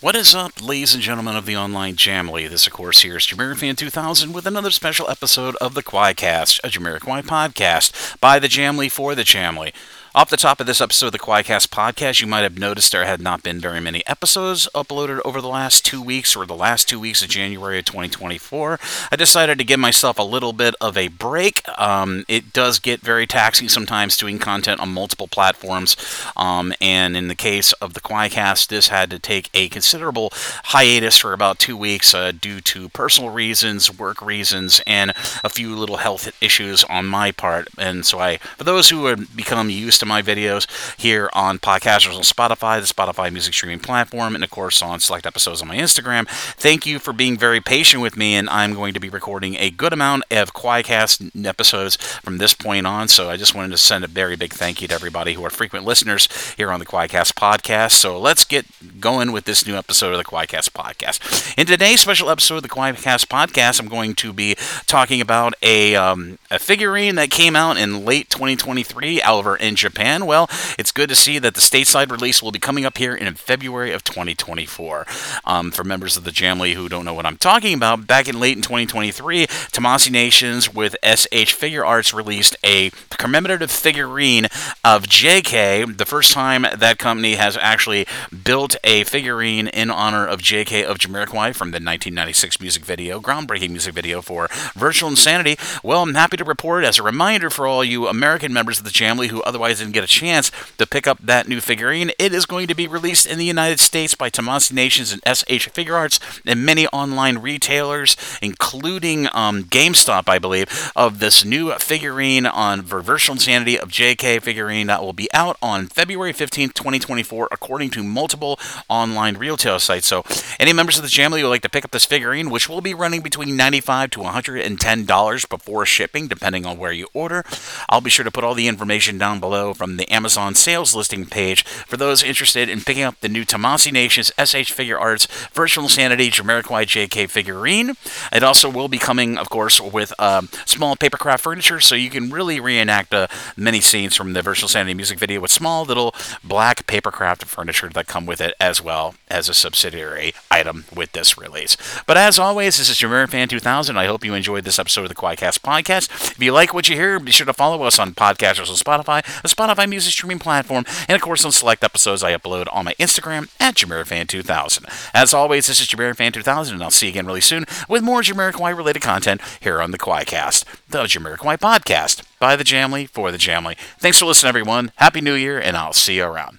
What is up, ladies and gentlemen of the online Jamily? This, of course, here is Fan 2000 with another special episode of the Quaicast, a Jamiroquai podcast by the Jamily for the Jamily. Off the top of this episode of the Quaicast podcast, you might have noticed there had not been very many episodes uploaded over the last two weeks or the last two weeks of January of 2024. I decided to give myself a little bit of a break. Um, it does get very taxing sometimes doing content on multiple platforms, um, and in the case of the Quaicast, this had to take a considerable hiatus for about two weeks uh, due to personal reasons, work reasons, and a few little health issues on my part. And so, I, for those who have become used to my videos here on Podcasters on Spotify, the Spotify music streaming platform, and of course on select episodes on my Instagram. Thank you for being very patient with me, and I'm going to be recording a good amount of Quaicast episodes from this point on. So I just wanted to send a very big thank you to everybody who are frequent listeners here on the Quaicast podcast. So let's get going with this new episode of the Quaicast podcast. In today's special episode of the Quaicast podcast, I'm going to be talking about a, um, a figurine that came out in late 2023 over in Japan? Well, it's good to see that the stateside release will be coming up here in February of 2024. Um, for members of the Jamily who don't know what I'm talking about, back in late in 2023, Tamashii Nations with SH Figuarts released a commemorative figurine of JK, the first time that company has actually built a figurine in honor of JK of Jamiroquai from the 1996 music video, groundbreaking music video for Virtual Insanity. Well, I'm happy to report, as a reminder for all you American members of the Jamily who otherwise didn't get a chance to pick up that new figurine, it is going to be released in the United States by Tamashii Nations and SH Figuarts and many online retailers, including um, GameStop, I believe, of this new figurine on Virtual Insanity of JK figurine that will be out on February 15th, 2024, according to multiple online retail sites. So, any members of the family who would like to pick up this figurine, which will be running between 95 to $110 before shipping, depending on where you order, I'll be sure to put all the information down below from the Amazon sales listing page for those interested in picking up the new Tamashii Nations SH Figuarts Virtual Insanity Jamiroquai JK figurine. It also will be coming, of course, with um, small papercraft furniture, so you can really reenact uh, many scenes from the Virtual Insanity music video with small little black papercraft furniture that come with it, as well as a subsidiary item with this release. But as always, this is Jamir Fan 2000. I hope you enjoyed this episode of the Quaicast podcast. If you like what you hear, be sure to follow us on podcasters on Spotify, Spotify music streaming platform, and of course on select episodes I upload on my Instagram at JamiraFan2000. As always, this is JamiraFan2000, and I'll see you again really soon with more Jamiroquai related content here on the Quaicast, the Jamiroquai podcast, by the Jamily, for the Jamily. Thanks for listening, everyone. Happy New Year, and I'll see you around.